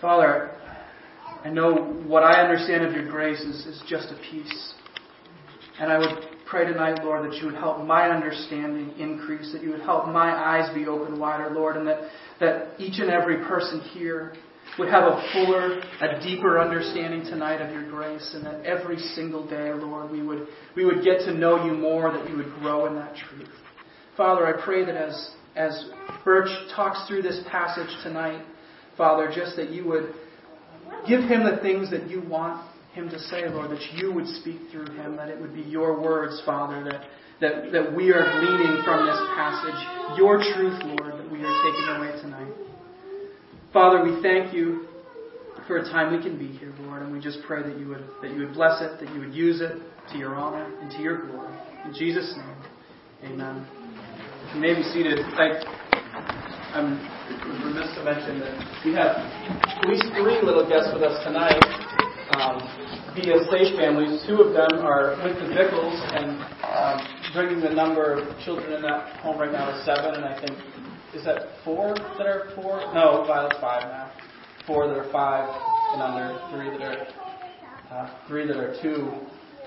Father, I know what I understand of your grace is, is just a piece. And I would pray tonight, Lord, that you would help my understanding increase, that you would help my eyes be open wider, Lord, and that, that each and every person here would have a fuller, a deeper understanding tonight of your grace, and that every single day, Lord, we would, we would get to know you more, that we would grow in that truth. Father, I pray that as, as Birch talks through this passage tonight, Father, just that you would give him the things that you want him to say, Lord, that you would speak through him, that it would be your words, Father, that, that, that we are gleaning from this passage, your truth, Lord, that we are taking away tonight. Father, we thank you for a time we can be here, Lord, and we just pray that you would that you would bless it, that you would use it to your honor and to your glory. In Jesus' name, Amen. You may be seated. I, I'm remiss to mention that we have at least three little guests with us tonight um, via Safe Families. Two of them are with the Bickles, and um, bringing the number of children in that home right now to seven, and I think is that four that are four? No, Violet's five now. Four that are five and under, three that are uh, three that are two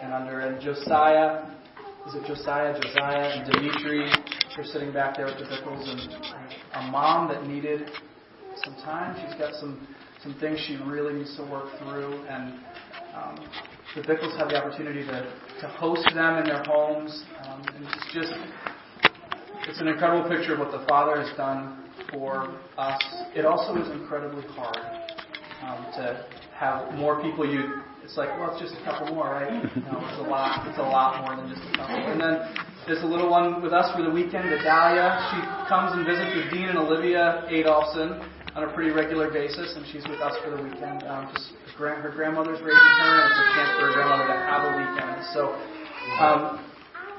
and under, and Josiah. Is it Josiah, Josiah, and Dimitri? They're sitting back there with the Bickles, and a mom that needed some time. She's got some some things she really needs to work through, and um, the Bickles have the opportunity to to host them in their homes, um, and it's just it's an incredible picture of what the Father has done for us. It also is incredibly hard um, to have more people you. It's like, well, it's just a couple more, right? No, it's a lot. It's a lot more than just a couple. And then there's a little one with us for the weekend, Adalia. She comes and visits with Dean and Olivia Adolphson on a pretty regular basis, and she's with us for the weekend. Um, just her grandmother's raising her, and it's a chance for her grandmother to have a weekend. So. Um,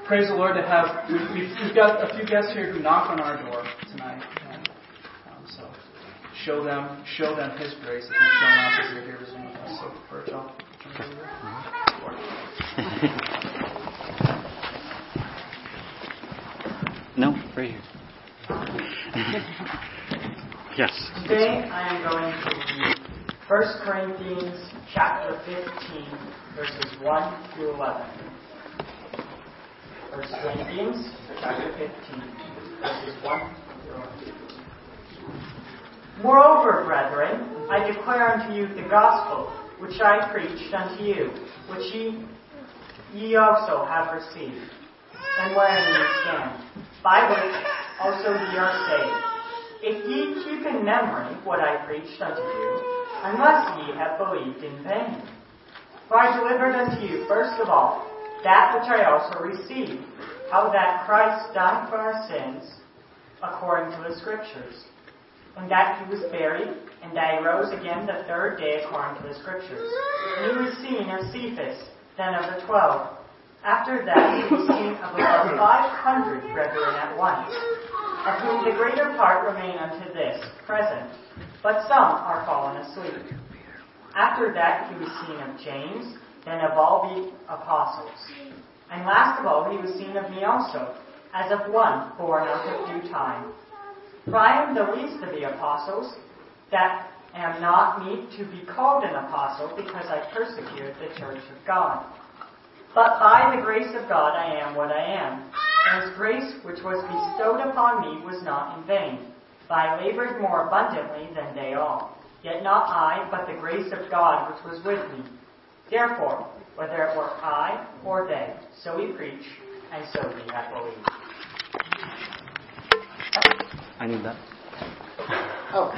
praise the Lord to have. We've, we've, got a few guests here who knock on our door tonight, and um, so show them show them His grace that He's shown us as you're here visiting with us. So, Bert, I'll turn it over. no, right here. yes. Today I am going to read 1 Corinthians chapter 15, verses 1 through 11. 1 Corinthians chapter 15, verses 1 through 11. Moreover, brethren, I declare unto you the gospel which I preached unto you, which ye, ye also have received, and wherein ye stand, by which also ye are saved. If ye keep in memory what I preached unto you, unless ye have believed in vain. For I delivered unto you first of all that which I also received, how that Christ died for our sins according to the Scriptures, and that he was buried, and that he rose again the third day according to the Scriptures. And he was seen of Cephas, then of the twelve. After that he was seen of about five hundred brethren at once, of whom the greater part remain unto this present, but some are fallen asleep. After that he was seen of James, then of all the apostles. And last of all, he was seen of me also, as of one born out of due time. For I am the least of the apostles, that am not meet to be called an apostle, because I persecuted the church of God. But by the grace of God I am what I am. And his grace which was bestowed upon me was not in vain. For I labored more abundantly than they all. Yet not I, but the grace of God which was with me. Therefore, whether it were I or they, so we preach, and so we have believed. I need that. Oh.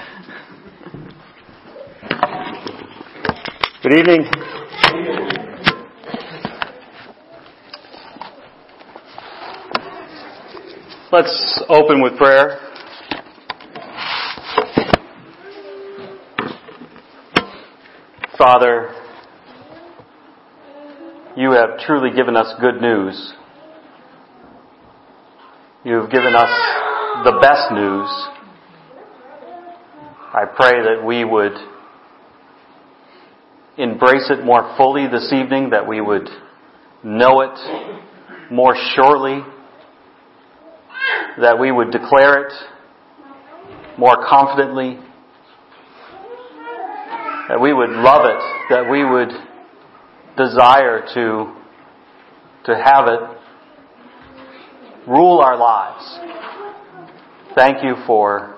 Good evening. Let's open with prayer. Father, you have truly given us good news. You have given us the best news. I pray that we would embrace it more fully this evening, that we would know it more surely, that we would declare it more confidently, that we would love it, that we would desire to, to have it rule our lives. Thank you for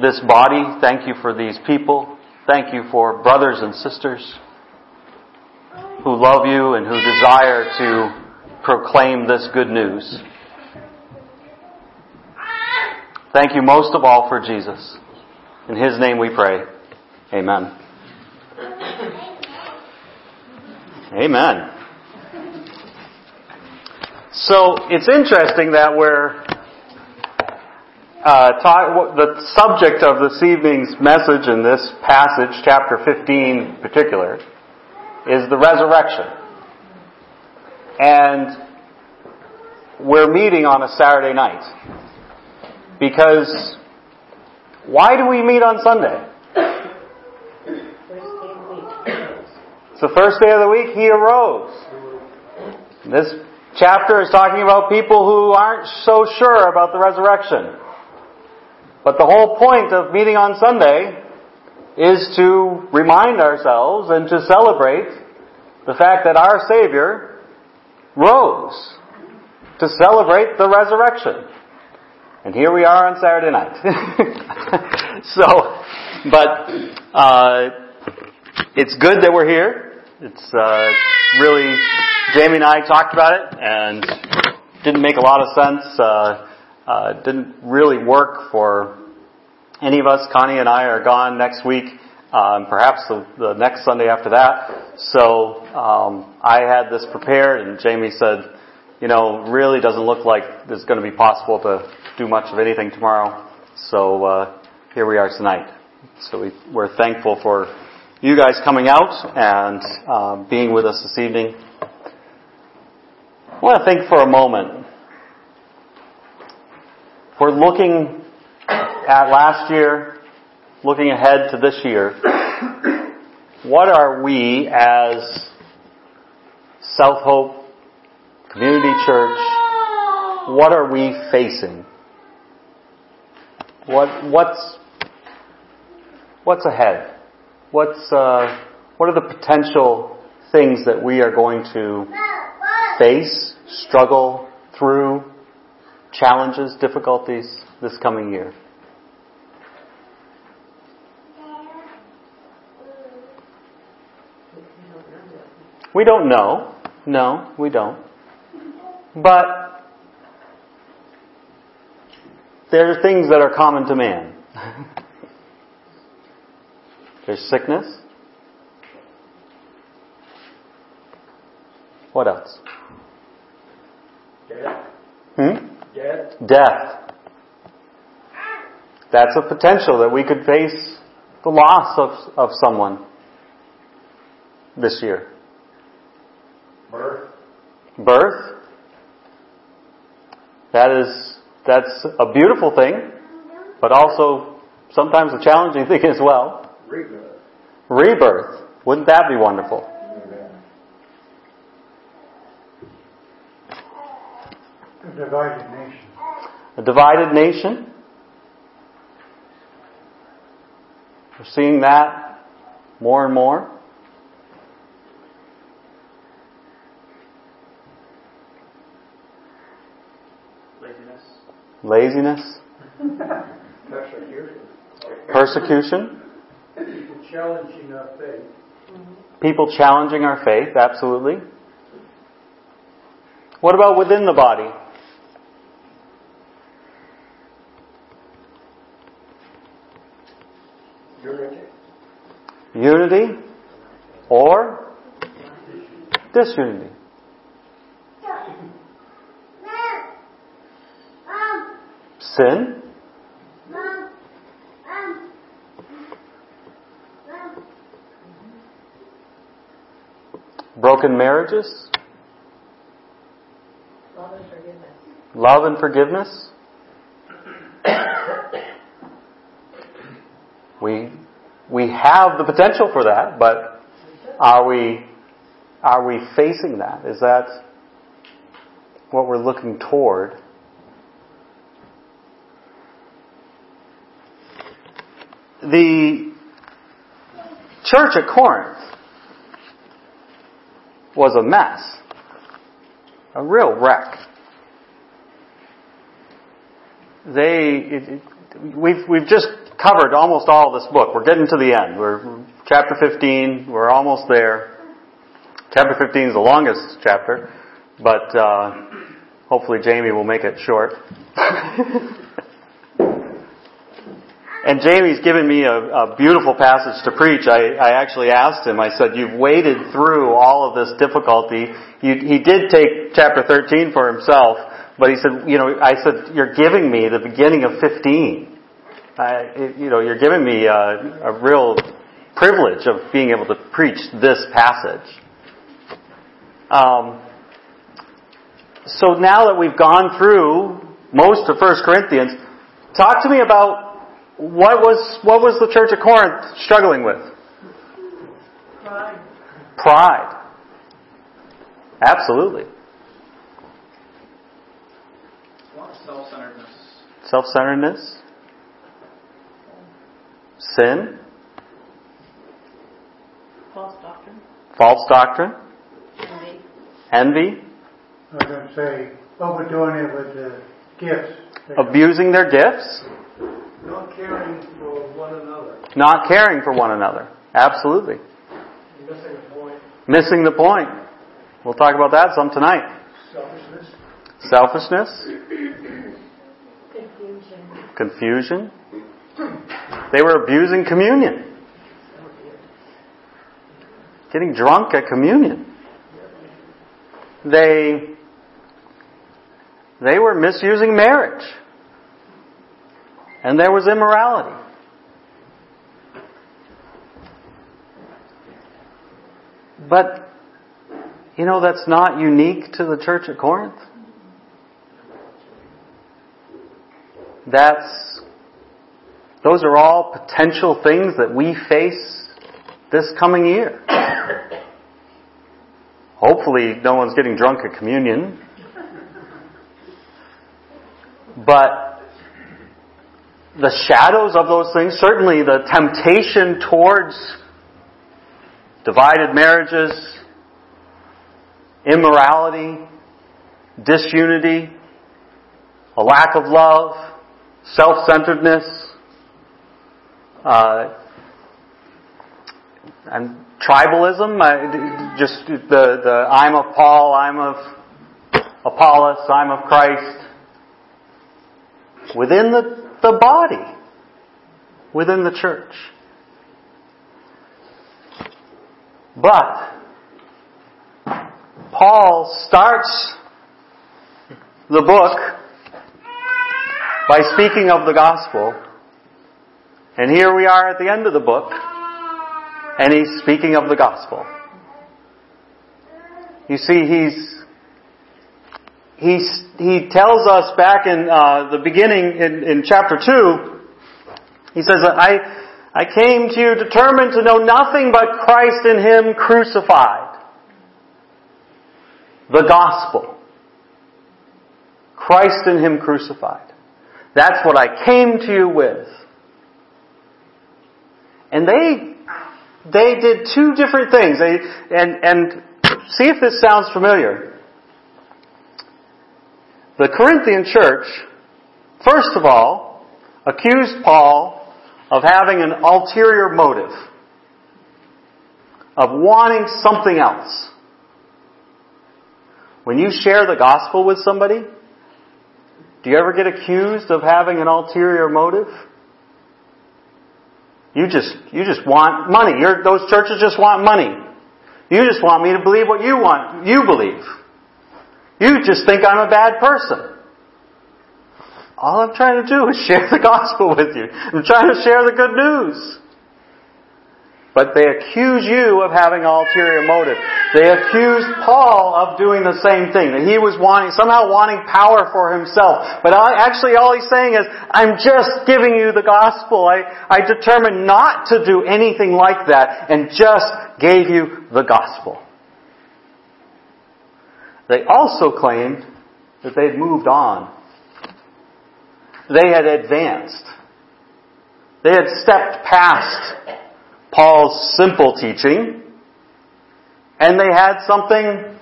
this body. Thank you for these people. Thank you for brothers and sisters who love you and who desire to proclaim this good news. Thank you most of all for Jesus. In His name we pray. Amen. Amen. So it's interesting that we're uh, the subject of this evening's message in this passage, chapter 15 in particular, is the resurrection. And we're meeting on a Saturday night. Because why do we meet on Sunday? It's the first day of the week, He arose. This chapter is talking about people who aren't so sure about the resurrection. But the whole point of meeting on Sunday is to remind ourselves and to celebrate the fact that our Savior rose. To celebrate the resurrection. And here we are on Saturday night. so, but, uh, it's good that we're here. It's, uh, really, Jamie and I talked about it and didn't make a lot of sense. Uh, uh, didn't really work for any of us. Connie and I are gone next week, um, perhaps the, the, next Sunday after that. So um, I had this prepared, and Jamie said, "You know, really doesn't look like it's going to be possible to do much of anything tomorrow." So uh, here we are tonight. So we, we're thankful for you guys coming out and uh, being with us this evening. I want to think for a moment we're looking at last year, looking ahead to this year, what are we as South Hope Community Church, what are we facing? What, what's, what's ahead? What's, uh, what are the potential things that we are going to face, struggle through, challenges, difficulties this coming year? We don't know. No, we don't. But there are things that are common to man. There's sickness. What else? Death. Hmm? Death. Death. That's a potential that we could face the loss of, of someone this year. Birth. Birth. That is, that's a beautiful thing, but also sometimes a challenging thing as well. Rebirth. Rebirth. Wouldn't that be wonderful? A divided nation. A divided nation. We're seeing that more and more. Laziness. Laziness. Persecution. Persecution. People challenging our faith. People challenging our faith, absolutely. What about within the body? Unity. Unity or disunity? Sin? Broken marriages? Love and forgiveness. Love and forgiveness? we we have the potential for that, but are we are we facing that? Is that what we're looking toward? The church at Corinth was a mess. A real wreck. They, it, it, we've, we've just covered almost all this book. We're getting to the end. We're chapter 15. We're almost there. Chapter 15 is the longest chapter, but uh, hopefully Jamie will make it short. and Jamie's given me a, a beautiful passage to preach. I, I, actually asked him, I said, You've waded through all of this difficulty. You, he did take chapter 13 for himself, but he said, You know, I said, You're giving me the beginning of 15. I, you know, you're giving me a, a real privilege of being able to preach this passage. Um, so now that we've gone through most of 1 Corinthians, talk to me about what was what was the church at Corinth struggling with? Pride. Pride. Absolutely. Self-centeredness. Self-centeredness. Sin. False doctrine. False doctrine. Envy. Envy. I was going to say, overdoing it with the gifts. Abusing their gifts. Not caring for one another. Not caring for one another. Absolutely. Missing the point. Missing the point. We'll talk about that some tonight. Selfishness. Selfishness. Confusion. Confusion. They were abusing communion. Getting drunk at communion. They they were misusing marriage. And there was immorality. But, you know, that's not unique to the church at Corinth. That's, those are all potential things that we face this coming year. Hopefully, no one's getting drunk at communion. But the shadows of those things, certainly the temptation towards divided marriages, immorality, disunity, a lack of love, self-centeredness, uh, and tribalism, I, just the, the I'm of Paul, I'm of Apollos, I'm of Christ, within the, the body, within the church. But Paul starts the book by speaking of the gospel, and here we are at the end of the book, and he's speaking of the gospel. You see, he's he's, he tells us back in uh, the beginning in, in chapter 2, he says, I, I came to you determined to know nothing but Christ in Him crucified. The gospel. Christ in Him crucified. That's what I came to you with. And they, they did two different things. They, and, and see if this sounds familiar. The Corinthian church, first of all, accused Paul of having an ulterior motive, of wanting something else. When you share the gospel with somebody, do you ever get accused of having an ulterior motive? You just, you just want money. You're, those churches just want money. You just want me to believe what you want, you believe. You just think I'm a bad person. All I'm trying to do is share the gospel with you. I'm trying to share the good news. But they accuse you of having ulterior motive. They accuse Paul of doing the same thing, that he was wanting, somehow wanting power for himself. But actually all he's saying is, I'm just giving you the gospel. I, I determined not to do anything like that and just gave you the gospel. They also claimed that they'd moved on. They had advanced. They had stepped past Paul's simple teaching, and they had something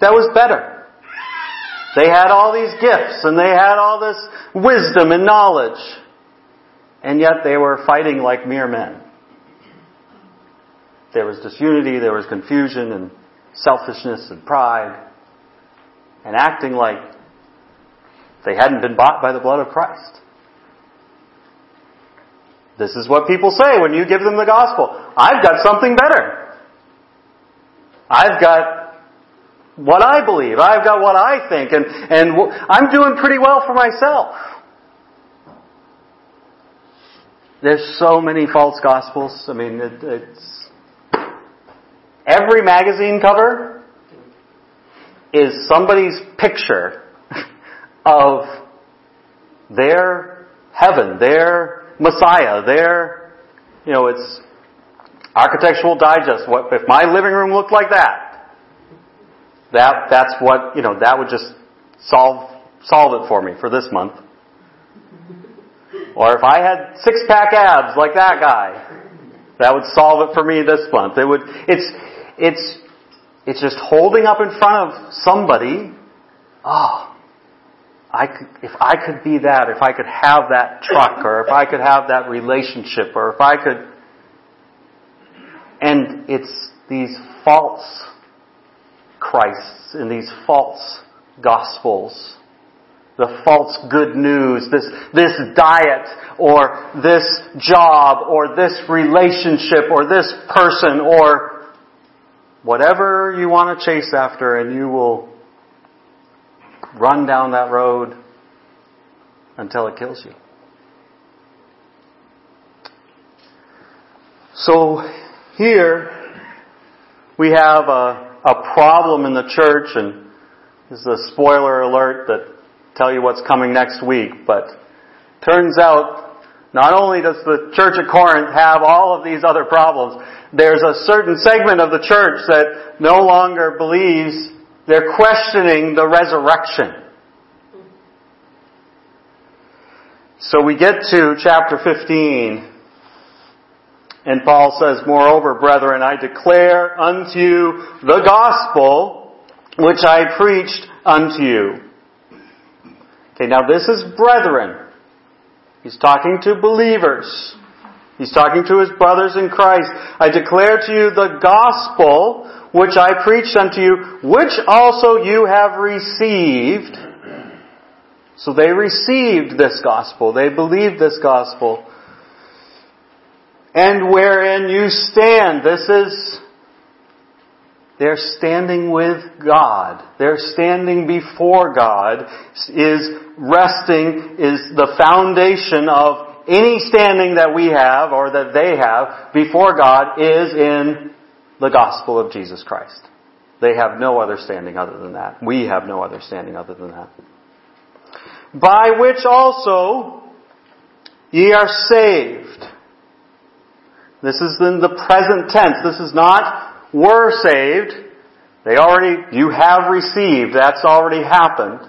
that was better. They had all these gifts, and they had all this wisdom and knowledge, and yet they were fighting like mere men. There was disunity, there was confusion, and selfishness and pride, and acting like they hadn't been bought by the blood of Christ. This is what people say when you give them the gospel. I've got something better. I've got what I believe. I've got what I think, and, and I'm doing pretty well for myself. There's so many false gospels. I mean, it, it's every magazine cover is somebody's picture of their heaven, their Messiah, their, you know, it's Architectural Digest. What if my living room looked like that? That that's what you know. That would just solve solve it for me for this month. Or if I had six pack abs like that guy, that would solve it for me this month. It would. It's it's it's just holding up in front of somebody. Oh, I could, if I could be that, if I could have that truck, or if I could have that relationship, or if I could. And it's these false Christs and these false gospels, the false good news, this, this diet, or this job, or this relationship, or this person, or whatever you want to chase after, and you will run down that road until it kills you. So here we have a, a problem in the church, and this is a spoiler alert that tell you what's coming next week. But turns out, not only does the church at Corinth have all of these other problems, there's a certain segment of the church that no longer believes they're questioning the resurrection. So we get to chapter 15, and Paul says, Moreover, brethren, I declare unto you the gospel which I preached unto you. Okay, now this is brethren. He's talking to believers. He's talking to his brothers in Christ. I declare to you the gospel which I preached unto you, which also you have received. So they received this gospel. They believed this gospel. And wherein you stand. This is, they're standing with God. They're standing before God is resting, is the foundation of any standing that we have or that they have before God is in the gospel of Jesus Christ. They have no other standing other than that. We have no other standing other than that. By which also ye are saved. This is in the present tense. This is not were saved. They already, you have received. That's already happened.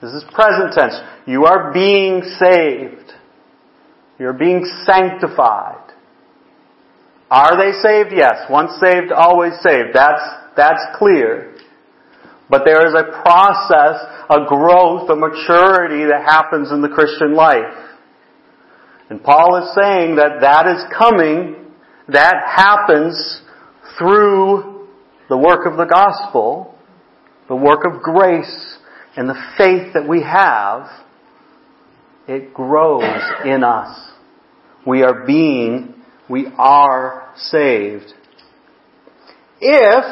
This is present tense. You are being saved. You're being sanctified. Are they saved? Yes. Once saved, always saved. That's, that's clear. But there is a process, a growth, a maturity that happens in the Christian life. And Paul is saying that that is coming, that happens through the work of the gospel, the work of grace, and the faith that we have. It grows in us. We are being, we are saved. If,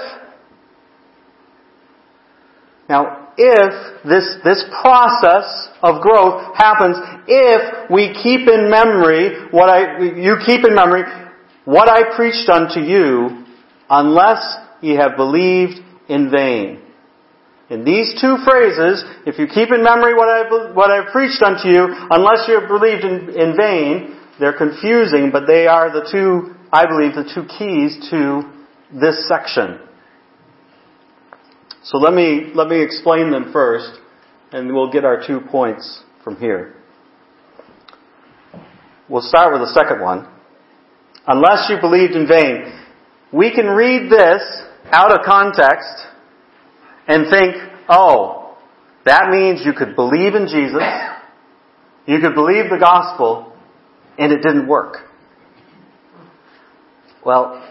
now if this, this process of growth happens, if we keep in memory what I, you keep in memory what I preached unto you, unless ye have believed in vain. In these two phrases, if you keep in memory what I, what I preached unto you, unless you have believed in, in vain, they're confusing, but they are the two, I believe, the two keys to this section. So let me, let me explain them first, and we'll get our two points from here. We'll start with the second one. unless you believed in vain. We can read this out of context and think, oh, that means you could believe in Jesus, you could believe the gospel, and it didn't work. Well,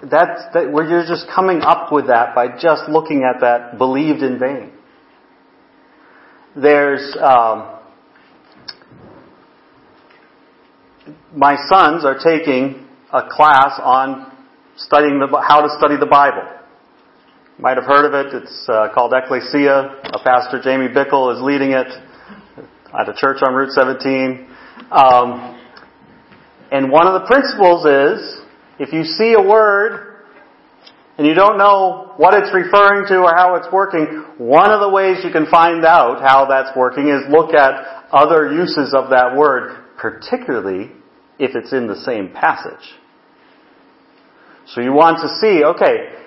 that's that, where you're just coming up with that by just looking at that believed in vain. There's um, my sons are taking a class on studying the, how to study the Bible. You might have heard of it. It's uh, called Ecclesia. A pastor, Jamie Bickle, is leading it at a church on Route 17. Um, and one of the principles is if you see a word and you don't know what it's referring to or how it's working, one of the ways you can find out how that's working is look at other uses of that word, particularly if it's in the same passage. So you want to see, okay,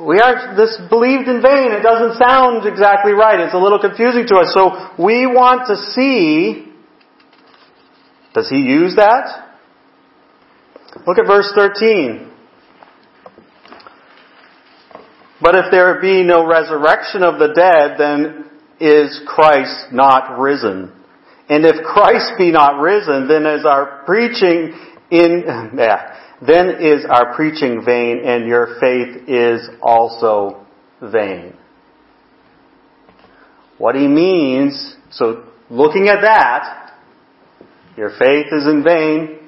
we are this believed in vain. It doesn't sound exactly right. It's a little confusing to us. So we want to see, does he use that? Look at verse 13. But if there be no resurrection of the dead, then is Christ not risen? And if Christ be not risen, then is our preaching in, yeah, then is our preaching vain and your faith is also vain. What he means, so looking at that, your faith is in vain.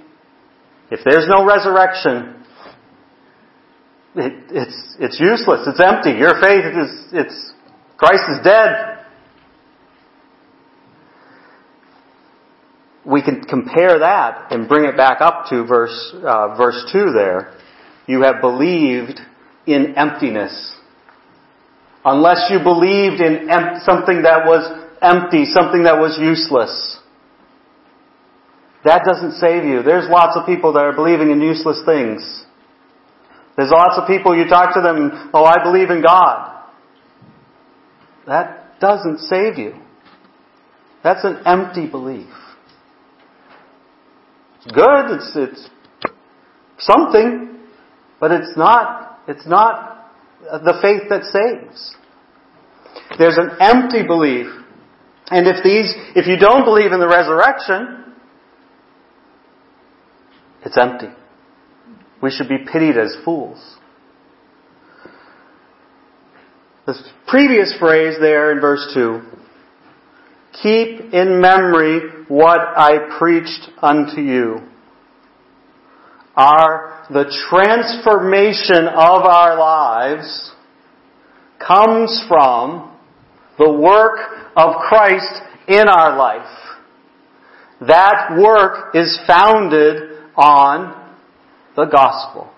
If there's no resurrection, it, it's, it's useless. It's empty. Your faith is, it's, Christ is dead. We can compare that and bring it back up to verse, uh, verse 2 there. You have believed in emptiness. Unless you believed in em- something that was empty, something that was useless. That doesn't save you. There's lots of people that are believing in useless things. There's lots of people, you talk to them, oh, I believe in God. That doesn't save you. That's an empty belief. It's good, it's, it's something, but it's not, it's not the faith that saves. There's an empty belief. And if these, if you don't believe in the resurrection, it's empty. We should be pitied as fools. The previous phrase there in verse 2 Keep in memory what I preached unto you. are the transformation of our lives comes from the work of Christ in our life. That work is founded on the gospel.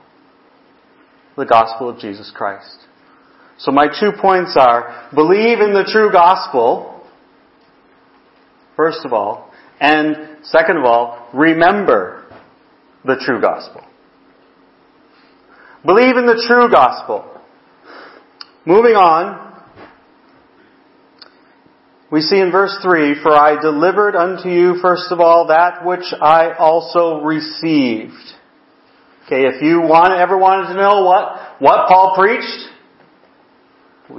The gospel of Jesus Christ. So my two points are, believe in the true gospel, first of all, and second of all, remember the true gospel. Believe in the true gospel. Moving on, we see in verse 3, For I delivered unto you first of all that which I also received. Okay, if you want, ever wanted to know what, what Paul preached,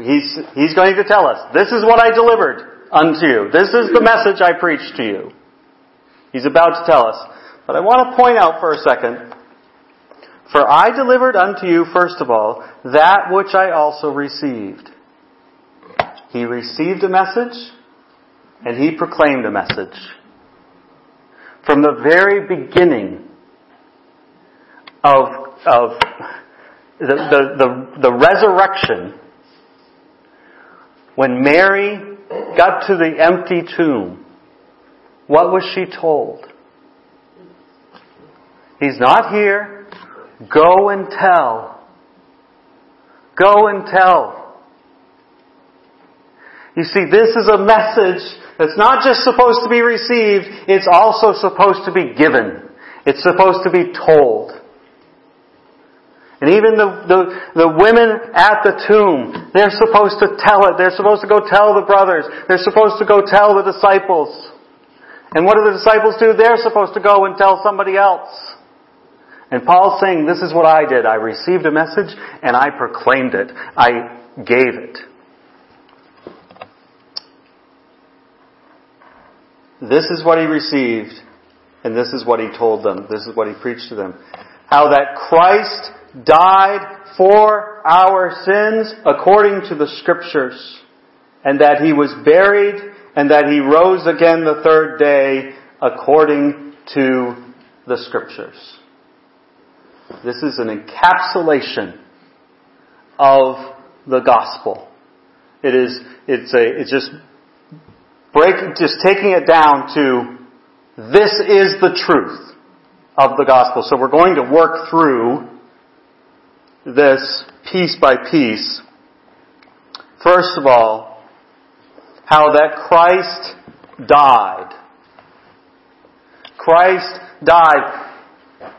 he's, he's going to tell us, this is what I delivered unto you. This is the message I preached to you. He's about to tell us. But I want to point out for a second, for I delivered unto you first of all that which I also received. He received a message, and he proclaimed a message. From the very beginning of, of the, the, the, the resurrection, when Mary got to the empty tomb, what was she told? He's not here. Go and tell. Go and tell. You see, this is a message that's not just supposed to be received, it's also supposed to be given. It's supposed to be told. And even the, the, the women at the tomb, they're supposed to tell it. They're supposed to go tell the brothers. They're supposed to go tell the disciples. And what do the disciples do? They're supposed to go and tell somebody else. And Paul's saying, this is what I did. I received a message and I proclaimed it. I gave it. This is what he received, and this is what he told them. This is what he preached to them. How that Christ died for our sins according to the scriptures, and that he was buried, and that he rose again the third day according to the scriptures. This is an encapsulation of the gospel. It is, it's a, it's just break, just taking it down to this is the truth of the gospel. So we're going to work through this piece by piece. First of all, how that Christ died. Christ died.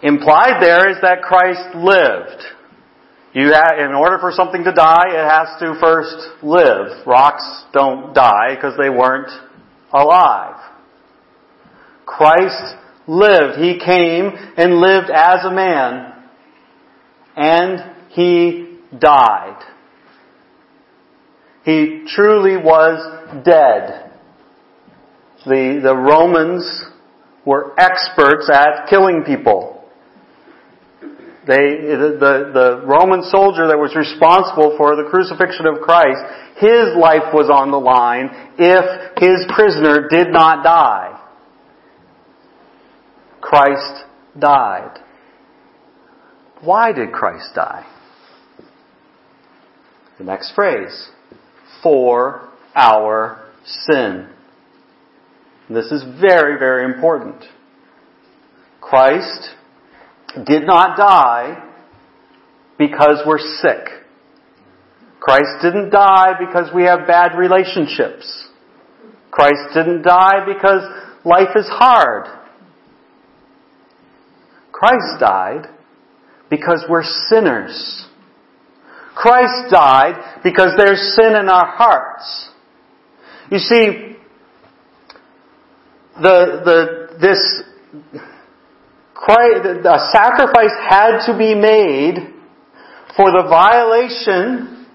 Implied there is that Christ lived. You have, in order for something to die, it has to first live. Rocks don't die because they weren't alive. Christ lived. He came and lived as a man. And he died. He truly was dead. The, the Romans were experts at killing people. They, the, the, Roman soldier that was responsible for the crucifixion of Christ, his life was on the line if his prisoner did not die. Christ died. Why did Christ die? The next phrase. For our sin. This is very, very important. Christ did not die because we're sick. Christ didn't die because we have bad relationships. Christ didn't die because life is hard. Christ died because we're sinners. Christ died because there's sin in our hearts. You see, the, the, this, a sacrifice had to be made for the violation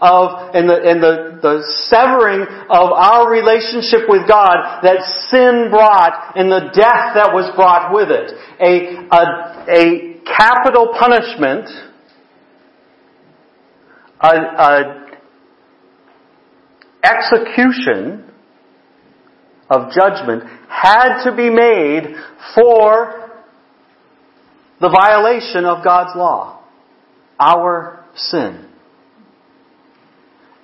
of, and the, and the, the severing of our relationship with God that sin brought and the death that was brought with it. A, a, a capital punishment, a, a execution of judgment had to be made for the violation of God's law, our sin.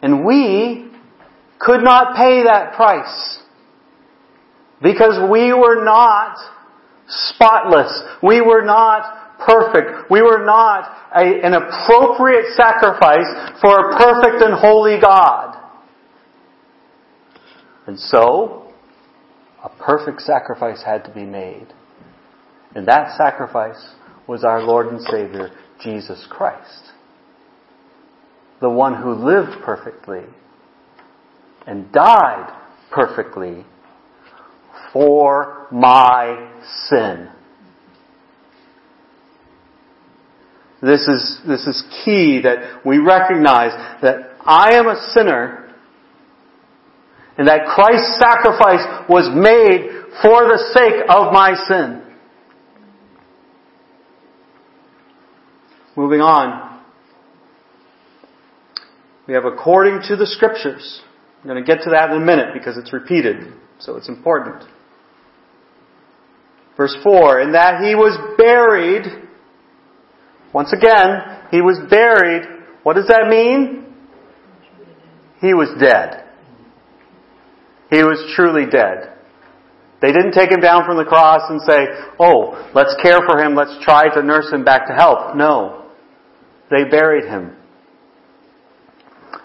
And we could not pay that price because we were not spotless. We were not perfect. We were not a, an appropriate sacrifice for a perfect and holy God. And so, a perfect sacrifice had to be made. And that sacrifice was our Lord and Savior, Jesus Christ. The one who lived perfectly and died perfectly for my sin. This is, this is key that we recognize that I am a sinner and that Christ's sacrifice was made for the sake of my sin. Moving on. We have according to the scriptures. I'm going to get to that in a minute because it's repeated, so it's important. Verse 4, in that he was buried, once again, he was buried. What does that mean? He was dead. He was truly dead. They didn't take him down from the cross and say, oh, let's care for him, let's try to nurse him back to health. No. They buried him.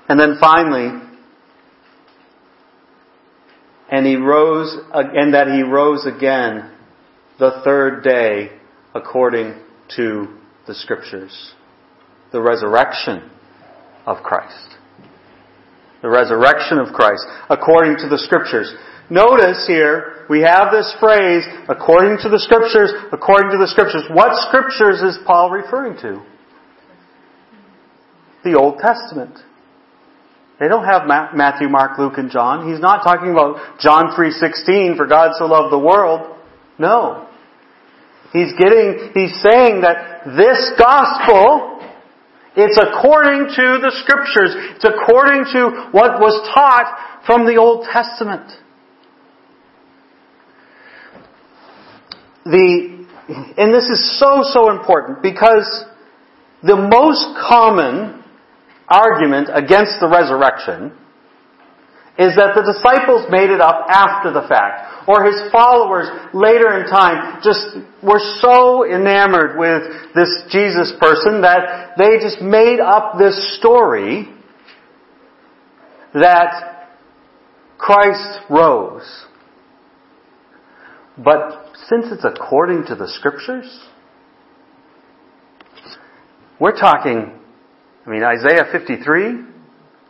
And then finally, and he rose, and that he rose again the third day according to the scriptures. The resurrection of Christ. The resurrection of Christ according to the scriptures. Notice here, we have this phrase, according to the scriptures, according to the scriptures. What scriptures is Paul referring to? The Old Testament. They don't have Matthew, Mark, Luke, and John. He's not talking about John 3.16, for God so loved the world. No. He's getting, he's saying that this gospel, it's according to the scriptures. It's according to what was taught from the Old Testament. The, and this is so, so important because the most common argument against the resurrection is that the disciples made it up after the fact, or his followers later in time just were so enamored with this Jesus person that they just made up this story that Christ rose. But since it's according to the scriptures, we're talking, I mean, Isaiah 53,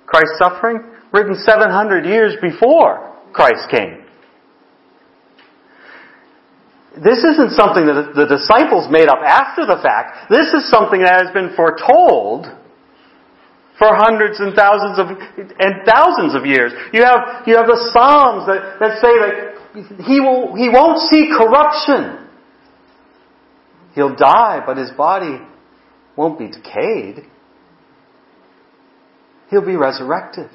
Christ's suffering, written 700 years before Christ came. This isn't something that the disciples made up after the fact. This is something that has been foretold for hundreds and thousands of and thousands of years. You have you have the Psalms that, that say that he will he won't see corruption. He'll die, but his body won't be decayed. He'll be resurrected.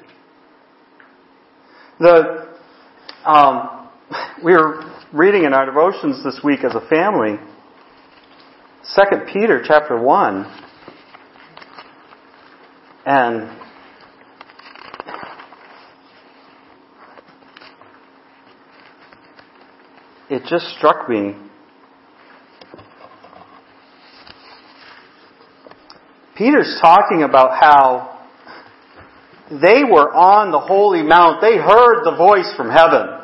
The um, we were reading in our devotions this week as a family, Second Peter chapter one, and it just struck me. Peter's talking about how they were on the holy mount. They heard the voice from heaven.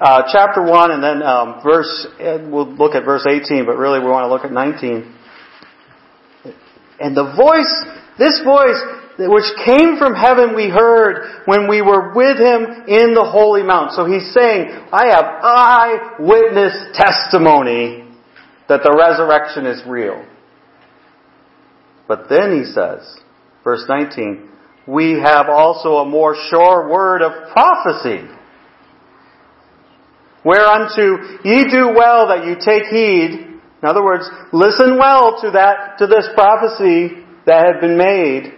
Uh, chapter 1 and then um, verse, we'll look at verse 18, but really we want to look at 19. And the voice, this voice, which came from heaven we heard when we were with him in the holy mount. So he's saying, I have eyewitness testimony that the resurrection is real. But then he says, verse 19, we have also a more sure word of prophecy. Whereunto ye do well that you take heed. In other words, listen well to that, to this prophecy that had been made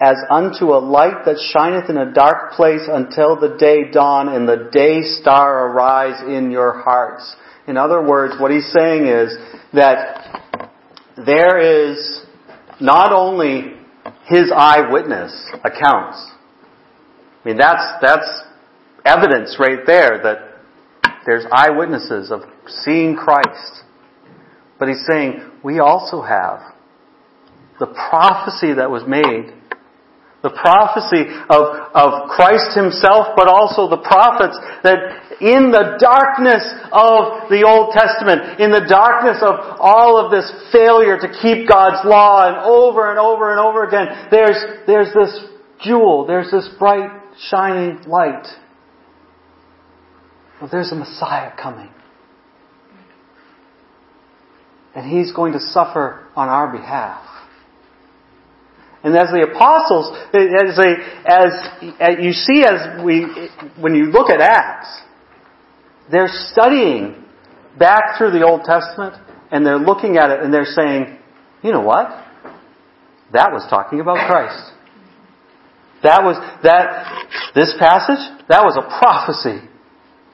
as unto a light that shineth in a dark place until the day dawn and the day star arise in your hearts. In other words, what he's saying is that there is not only his eyewitness accounts. I mean, that's, that's evidence right there that there's eyewitnesses of seeing Christ. But he's saying, we also have the prophecy that was made the prophecy of, of Christ himself, but also the prophets that in the darkness of the Old Testament, in the darkness of all of this failure to keep God's law and over and over and over again, there's, there's this jewel, there's this bright, shining light. There's a Messiah coming. And He's going to suffer on our behalf. And as the apostles, as, as, as you see as we, when you look at Acts, they're studying back through the Old Testament and they're looking at it and they're saying, you know what? That was talking about Christ. That was, that, this passage, that was a prophecy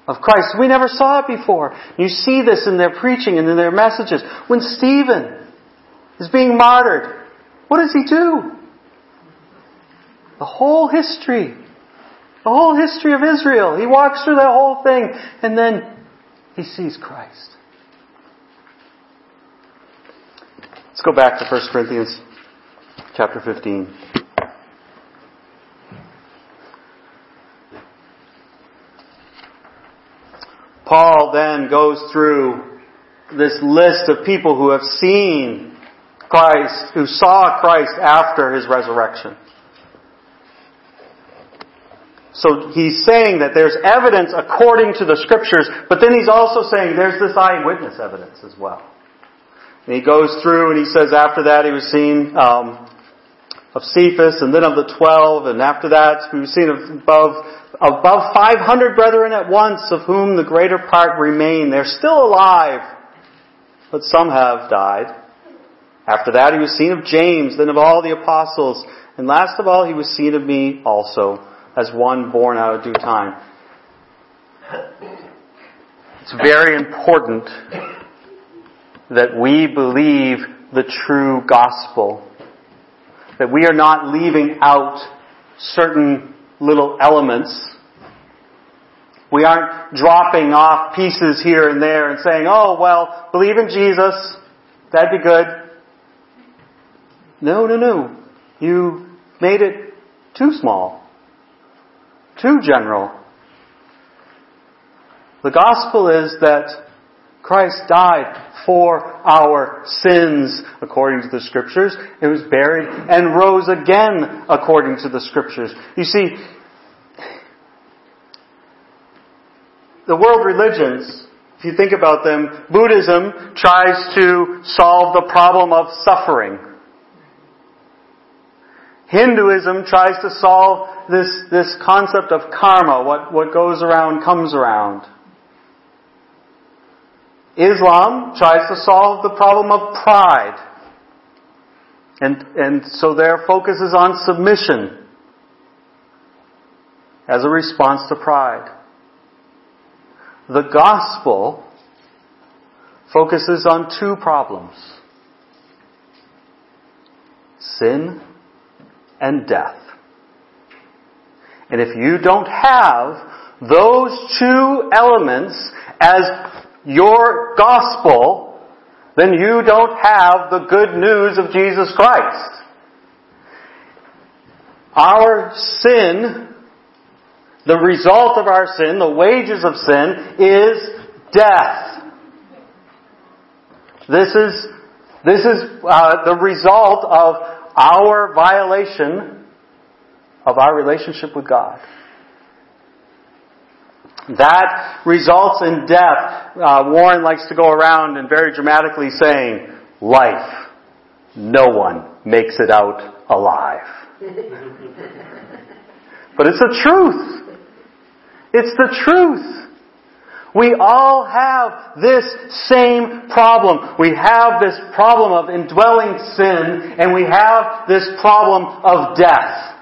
of Christ. We never saw it before. You see this in their preaching and in their messages. When Stephen is being martyred, what does he do? The whole history. The whole history of Israel. He walks through that whole thing and then he sees Christ. Let's go back to 1 Corinthians chapter 15. Paul then goes through this list of people who have seen Christ, who saw Christ after his resurrection. So he's saying that there's evidence according to the scriptures, but then he's also saying there's this eyewitness evidence as well. And he goes through and he says after that he was seen um, of Cephas and then of the twelve, and after that he was seen of above above 500 brethren at once, of whom the greater part remain. They're still alive, but some have died. After that he was seen of James, then of all the apostles, and last of all he was seen of me also, as one born out of due time. It's very important that we believe the true gospel. That we are not leaving out certain little elements. We aren't dropping off pieces here and there and saying, oh, well, believe in Jesus. That'd be good. No, no, no. You made it too small. Too general. The gospel is that Christ died for our sins according to the scriptures. It was buried and rose again according to the scriptures. You see, the world religions, if you think about them, Buddhism tries to solve the problem of suffering. Hinduism tries to solve this, this concept of karma, what, what goes around comes around. Islam tries to solve the problem of pride. And, and so their focus is on submission as a response to pride. The gospel focuses on two problems. Sin and death. And if you don't have those two elements as your gospel, then you don't have the good news of Jesus Christ. Our sin, the result of our sin, the wages of sin, is death. This is, this is uh, the result of our violation of our relationship with God. That results in death. Uh, Warren likes to go around and very dramatically saying, life. No one makes it out alive. but it's the truth. It's the truth. We all have this same problem. We have this problem of indwelling sin, and we have this problem of death.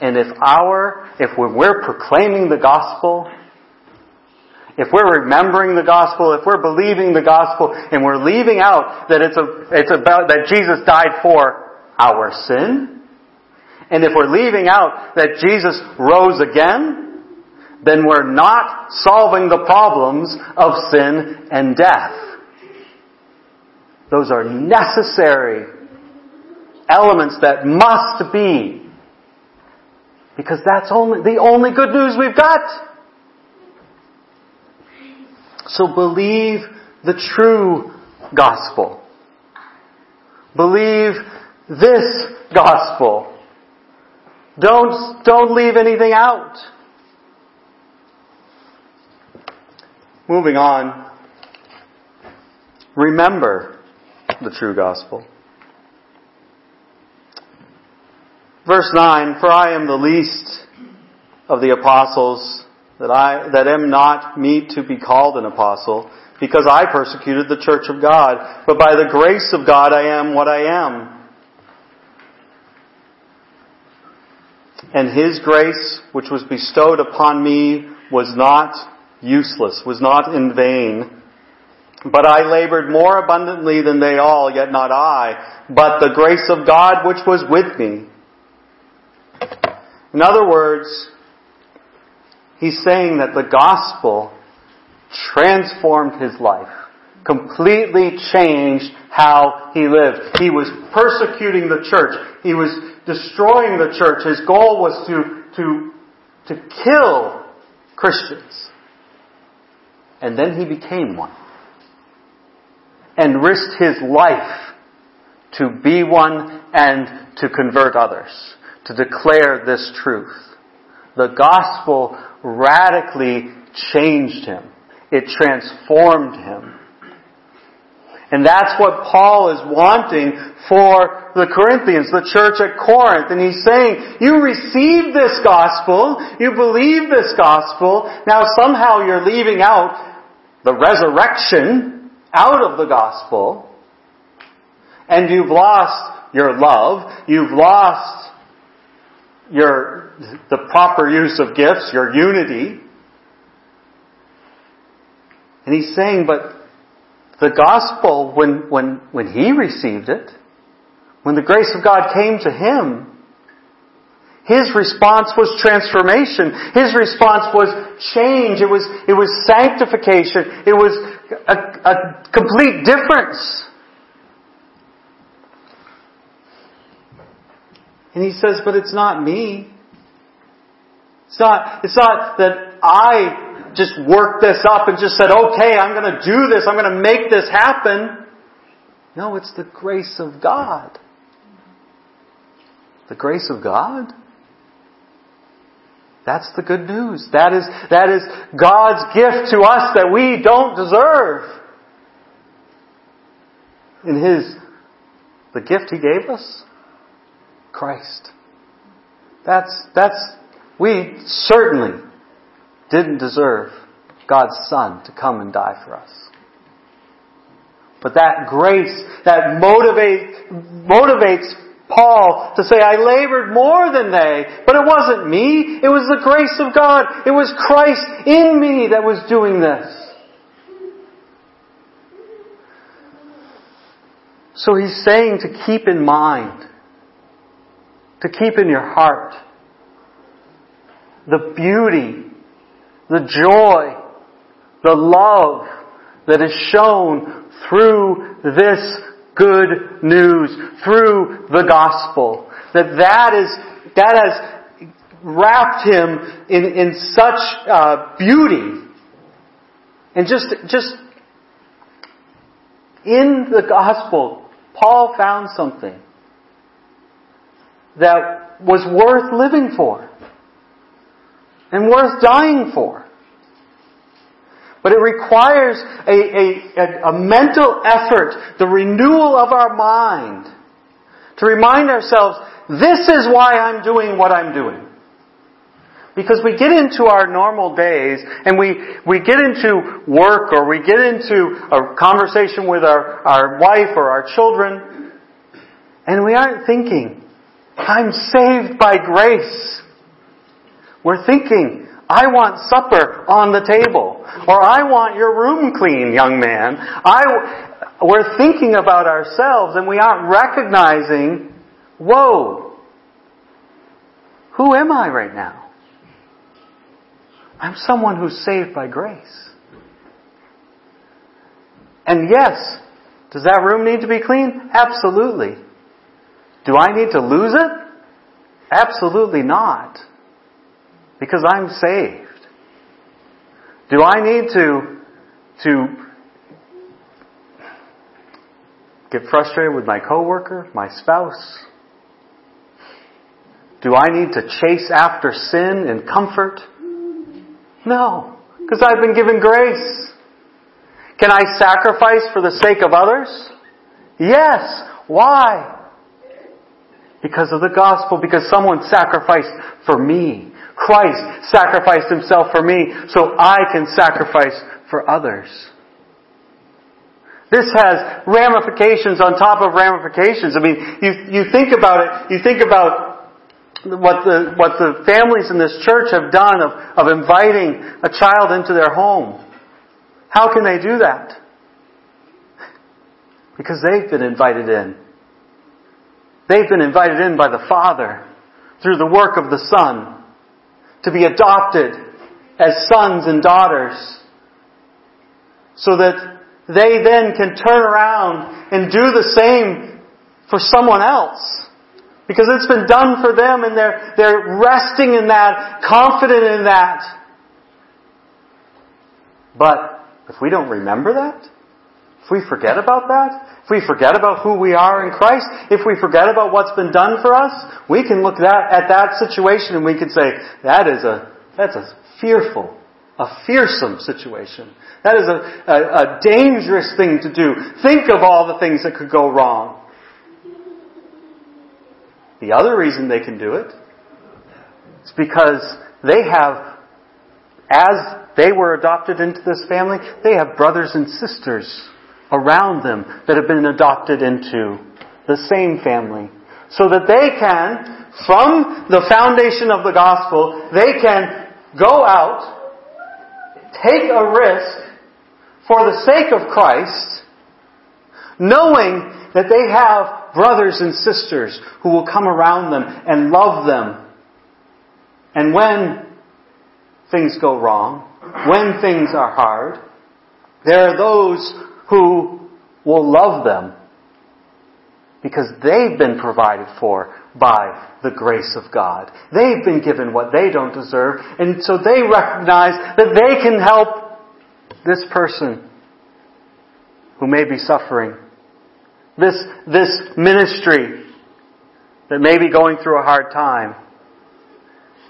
And if our, if we're proclaiming the gospel, if we're remembering the gospel, if we're believing the gospel, and we're leaving out that it's, a, it's about that Jesus died for our sin, and if we're leaving out that Jesus rose again, then we're not solving the problems of sin and death. Those are necessary elements that must be. Because that's only, the only good news we've got. So believe the true gospel. Believe this gospel. Don't, don't leave anything out. Moving on. Remember the true gospel. Verse 9, For I am the least of the apostles, that I, that am not meet to be called an apostle, because I persecuted the church of God. But by the grace of God I am what I am. And His grace, which was bestowed upon me, was not useless, was not in vain. But I labored more abundantly than they all, yet not I, but the grace of God which was with me. In other words, he's saying that the gospel transformed his life, completely changed how he lived. He was persecuting the church. He was destroying the church. His goal was to, to, to kill Christians. And then he became one. And risked his life to be one and to convert others. to declare this truth. The gospel radically changed him. It transformed him. And that's what Paul is wanting for the Corinthians, the church at Corinth. And he's saying, you received this gospel, you believe this gospel, now somehow you're leaving out the resurrection out of the gospel, and you've lost your love, you've lost your, the proper use of gifts, your unity. And he's saying, but the gospel, when, when, when he received it, when the grace of God came to him, his response was transformation. His response was change. It was, it was sanctification. It was a, a complete difference. And he says, but it's not me. It's not, it's not that I just worked this up and just said, okay, I'm going to do this. I'm going to make this happen. No, it's the grace of God. The grace of God? That's the good news. That is, that is God's gift to us that we don't deserve. In His, the gift He gave us? Christ. That's, that's, we certainly didn't deserve God's Son to come and die for us. But that grace, that motivate, motivates Paul to say, I labored more than they, but it wasn't me. It was the grace of God. It was Christ in me that was doing this. So he's saying to keep in mind, to keep in your heart, the beauty, the joy, the love that is shown through this good news, through the gospel. That that is, that has wrapped him in, in such uh, beauty. And just, just in the gospel, Paul found something that was worth living for and worth dying for. But it requires a, a, a, mental effort, the renewal of our mind, to remind ourselves, this is why I'm doing what I'm doing. Because we get into our normal days and we, we get into work or we get into a conversation with our, our wife or our children and we aren't thinking, I'm saved by grace. We're thinking, I want supper on the table. Or I want your room clean, young man. I, we're thinking about ourselves and we aren't recognizing, whoa, who am I right now? I'm someone who's saved by grace. And yes, does that room need to be clean? Absolutely. Do I need to lose it? Absolutely not. Because I'm saved. Do I need to, to get frustrated with my coworker, my spouse? Do I need to chase after sin and comfort? No, because I've been given grace. Can I sacrifice for the sake of others? Yes. Why? Because of the gospel, because someone sacrificed for me. Christ sacrificed himself for me so I can sacrifice for others. This has ramifications on top of ramifications. I mean, you, you think about it, you think about what the, what the families in this church have done of, of inviting a child into their home. How can they do that? Because they've been invited in. They've been invited in by the Father through the work of the Son to be adopted as sons and daughters so that they then can turn around and do the same for someone else. Because it's been done for them and they're, they're resting in that, confident in that. But if we don't remember that, If we forget about that, if we forget about who we are in Christ, if we forget about what's been done for us, we can look that, at that situation and we can say, that is a, that's a fearful, a fearsome situation. That is a, a, a dangerous thing to do. Think of all the things that could go wrong. The other reason they can do it is because they have, as they were adopted into this family, they have brothers and sisters around them that have been adopted into the same family. So that they can, from the foundation of the gospel, they can go out, take a risk for the sake of Christ, knowing that they have brothers and sisters who will come around them and love them. And when things go wrong, when things are hard, there are those who will love them because they've been provided for by the grace of God. They've been given what they don't deserve, and so they recognize that they can help this person who may be suffering. This, this ministry that may be going through a hard time.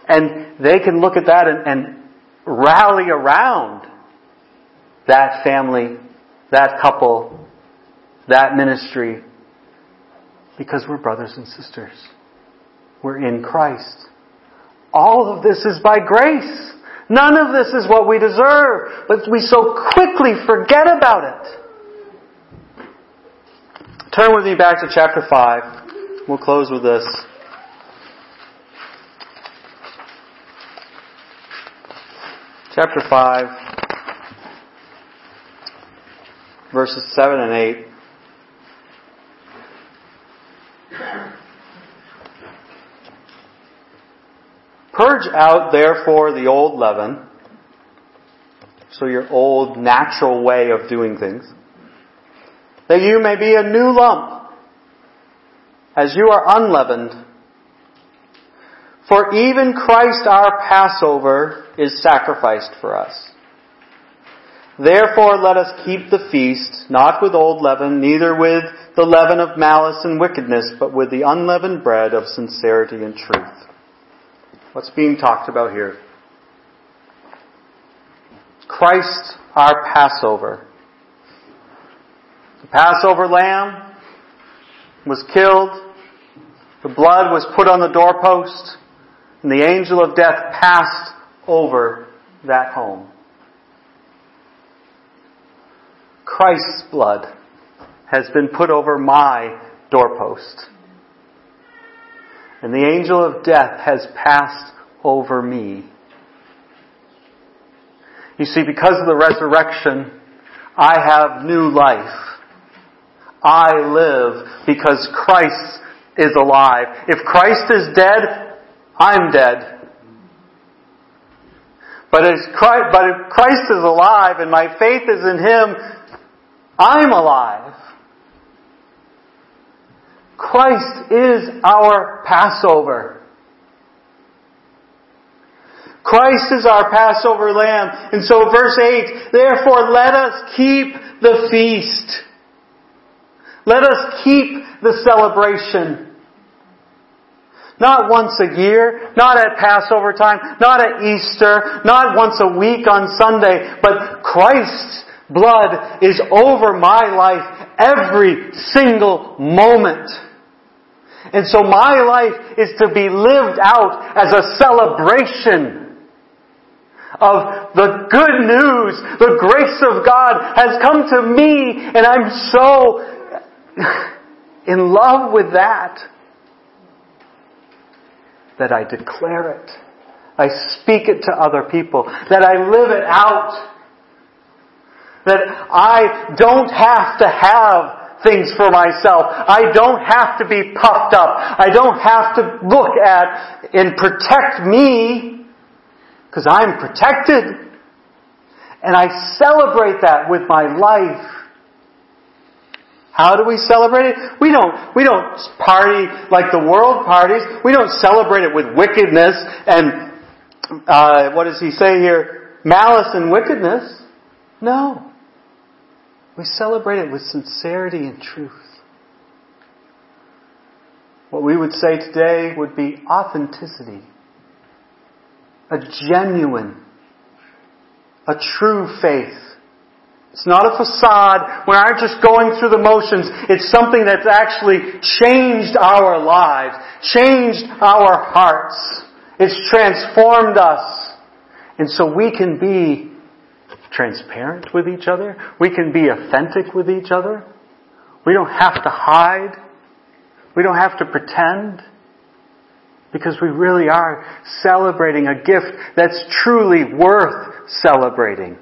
And they can look at that and, and rally around that family, that couple, that ministry, because we're brothers and sisters. We're in Christ. All of this is by grace. None of this is what we deserve, but we so quickly forget about it. Turn with me back to chapter 5. We'll close with this. Chapter 5, verses 7 and 8. Purge out therefore the old leaven, so your old natural way of doing things, that you may be a new lump, as you are unleavened. For even Christ our Passover is sacrificed for us. Therefore let us keep the feast, not with old leaven, neither with the leaven of malice and wickedness, but with the unleavened bread of sincerity and truth. What's being talked about here? Christ, our Passover. The Passover lamb was killed. The blood was put on the doorpost. And the angel of death passed over that home. Christ's blood has been put over my doorpost and the angel of death has passed over me. You see, because of the resurrection, I have new life. I live because Christ is alive. If Christ is dead, I'm dead. But, if Christ is alive and my faith is in Him, I'm alive. Christ is our Passover. Christ is our Passover lamb. And so verse 8, therefore let us keep the feast. Let us keep the celebration. Not once a year, not at Passover time, not at Easter, not once a week on Sunday, but Christ's blood is over my life every single moment. And so my life is to be lived out as a celebration of the good news. The grace of God has come to me and I'm so in love with that that I declare it. I speak it to other people. That I live it out. That I don't have to have things for myself. I don't have to be puffed up. I don't have to look at and protect me because I'm protected. And I celebrate that with my life. How do we celebrate it? We don't, we don't party like the world parties. We don't celebrate it with wickedness and, uh, what does he say here? Malice and wickedness. No. We celebrate it with sincerity and truth. What we would say today would be authenticity. A genuine, a true faith. It's not a facade. We aren't just going through the motions. It's something that's actually changed our lives, changed our hearts. It's transformed us. And so we can be transparent with each other. We can be authentic with each other. We don't have to hide. We don't have to pretend. Because we really are celebrating a gift that's truly worth celebrating.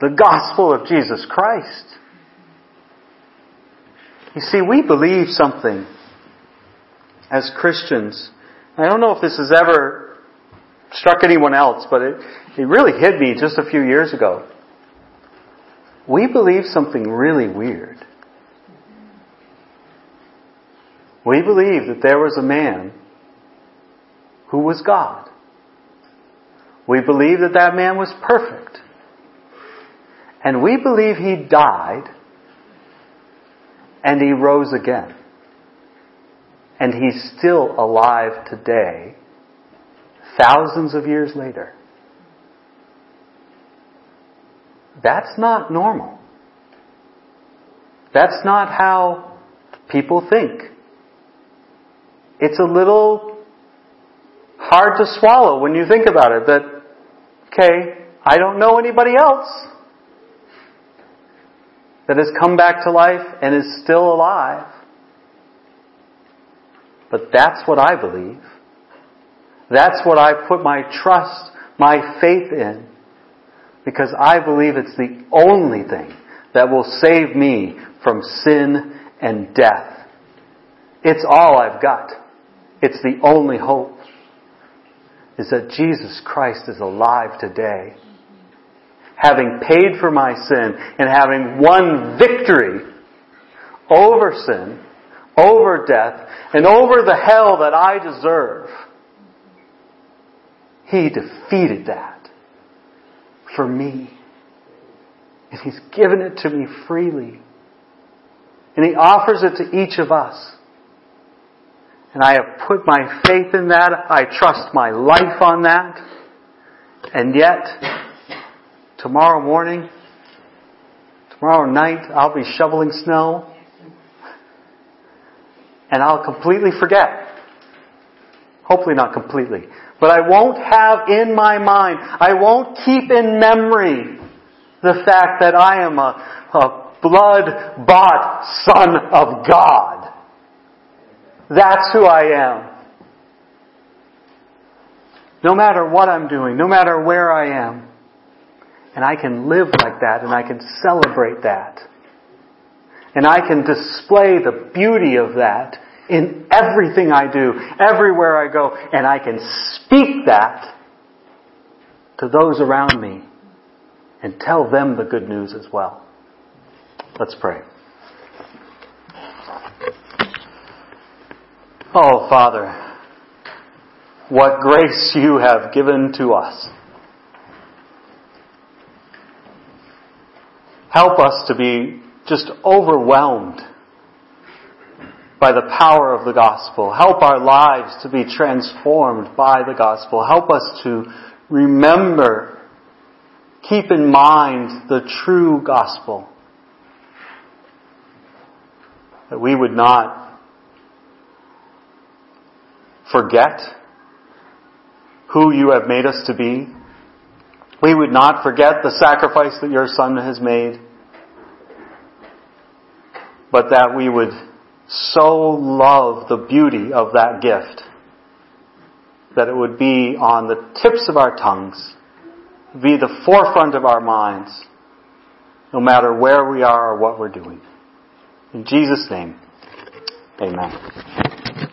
The gospel of Jesus Christ. You see, we believe something as Christians. I don't know if this has ever struck anyone else, but it, it really hit me just a few years ago. We believe something really weird. We believe that there was a man who was God. We believe that that man was perfect. And we believe he died and he rose again. And he's still alive today, thousands of years later. That's not normal. That's not how people think. It's a little hard to swallow when you think about it that, okay, I don't know anybody else that has come back to life and is still alive. But that's what I believe. That's what I put my trust, my faith in. Because I believe it's the only thing that will save me from sin and death. It's all I've got. It's the only hope. Is that Jesus Christ is alive today. Having paid for my sin and having won victory over sin, over death, and over the hell that I deserve. He defeated that for me. And He's given it to me freely. And He offers it to each of us. And I have put my faith in that. I trust my life on that. And yet, tomorrow morning, tomorrow night, I'll be shoveling snow. And I'll completely forget. Hopefully not completely. But I won't have in my mind, I won't keep in memory the fact that I am a, a blood bought son of God. That's who I am. No matter what I'm doing, no matter where I am. And I can live like that and I can celebrate that. And I can display the beauty of that in everything I do, everywhere I go, and I can speak that to those around me and tell them the good news as well. Let's pray. Oh, Father, what grace you have given to us. Help us to be just overwhelmed by the power of the gospel. Help our lives to be transformed by the gospel. Help us to remember, keep in mind the true gospel. That we would not forget who you have made us to be. We would not forget the sacrifice that your Son has made, but that we would so love the beauty of that gift that it would be on the tips of our tongues, be the forefront of our minds, no matter where we are or what we're doing. In Jesus' name, amen.